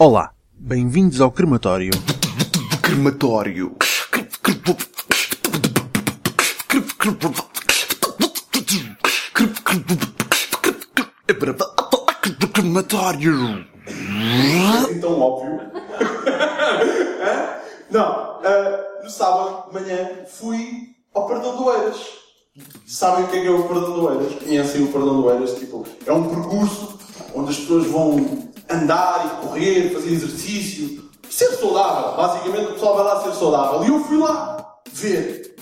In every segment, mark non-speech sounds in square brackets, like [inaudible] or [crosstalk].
Olá, bem-vindos ao crematório. Crematório. Crematório. assim tão óbvio. Não, ah, no sábado de manhã fui ao Perdão do Eiras. Sabem o que é, que é o Perdão do Eiras? Conhecem o Perdão do Eiras? Tipo, é um percurso onde as pessoas vão andar e correr, fazer exercício, ser saudável. Basicamente o pessoal vai lá ser saudável. E eu fui lá ver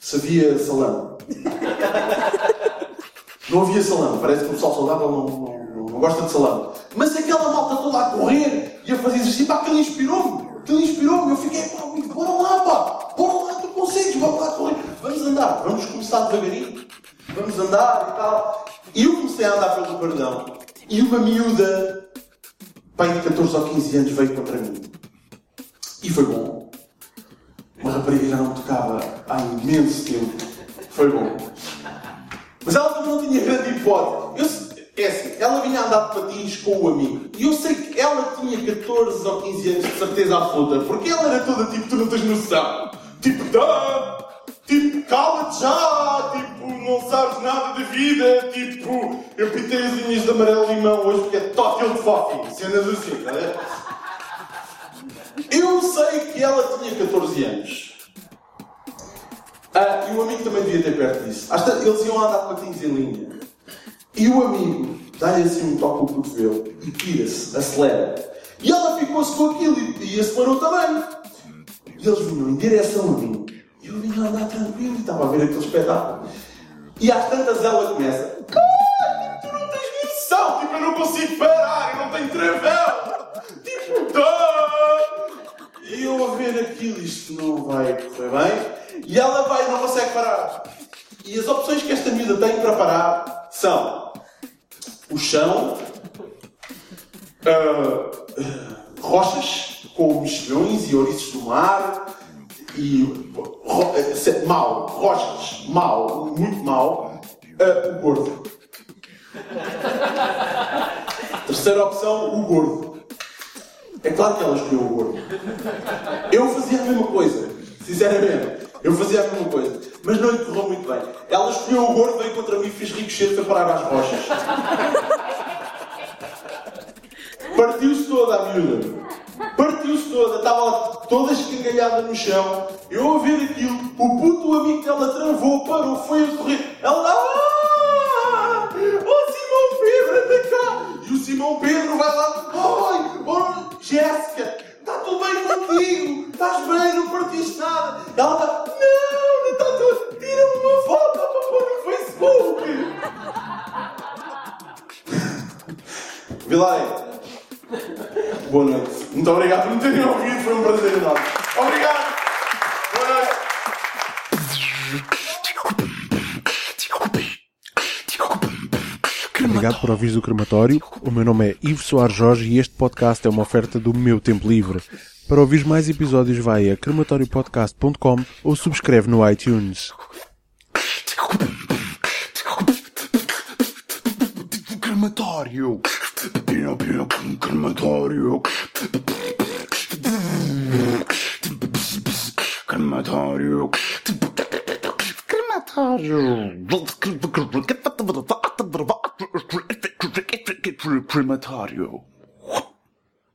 se havia salão. Não havia salão. Parece que o pessoal saudável não, não, não gosta de salão. Mas aquela malta toda a correr e a fazer exercício, pá, aquilo inspirou-me. Aquilo inspirou-me. Eu fiquei, pá, bora lá, pá. Bora lá, tu consegues, vamos lá correr. Vamos andar. Vamos começar devagarinho. Vamos andar e tal. E eu comecei a andar pelo perdão. E uma miúda, pai de 14 ou 15 anos, veio contra mim. E foi bom. Uma rapariga já não tocava há imenso tempo. Foi bom. Mas ela não tinha grande hipótese. Eu, é assim, ela vinha andar de patins com o amigo. E eu sei que ela tinha 14 ou 15 anos, de certeza absoluta. Porque ela era toda tipo, tu não tens noção. Tipo, dá! Tipo, cala-te já! Tipo, não sabes nada da vida. Tipo, eu pintei as linhas de amarelo limão hoje porque é de fofinho. Cenas assim, tá a ver? Eu sei que ela tinha 14 anos. Ah, e o amigo também devia ter perto disso. Eles iam andar de patins em linha. E o amigo dá-lhe assim um toque no cotovelo e pira-se, acelera. E ela ficou-se com aquilo e, e acelerou também. E eles vinham em direção a mim. Eu vinha andar tranquilo e estava a ver aquele espetáculo. E às tantas ela começa. "Ai, Tu não tens noção! Tipo, eu não consigo parar, eu não tenho travão! Tipo, dá! E eu a ver aquilo, isto não vai correr bem. E ela vai e não consegue parar. E as opções que esta miúda tem para parar são o chão, ah, ah, rochas com mexilhões e ouriços do mar, e ro- eh, se- mau, rochas, mau, muito mau, ah, o gordo. Terceira opção, o gordo. É claro que ela escolheu o gordo. Eu fazia a mesma coisa, sinceramente. Eu fazia a mesma coisa. Mas não lhe correu muito bem. Ela escolheu o gordo, veio contra mim e fez ricochete para parar às rochas. [laughs] Partiu-se toda a miúda. Partiu-se toda. Estava lá toda escangalhada no chão. Eu a ver aquilo. O puto amigo dela travou, parou, foi a correr. Ela... Ah! Oh, Simão Pedro, anda cá! E o Simão Pedro vai lá. Oi, oh, Jéssica, está tudo bem contigo? Estás bem, não partiste nada? Ela está. Não, não está tudo. Tira-me uma foto para pôr no Facebook. Vilay, boa noite. Muito obrigado por me terem ouvido, foi um prazer enorme. Obrigado! Boa noite! Obrigado por ouvires o crematório. O meu nome é Ivo Soares Jorge e este podcast é uma oferta do meu tempo livre. Para ouvir mais episódios vai a crematoriopodcast.com ou subscreve no iTunes. Crematório. Pino, pino, crematório. Crematório. Crematório. Crematório.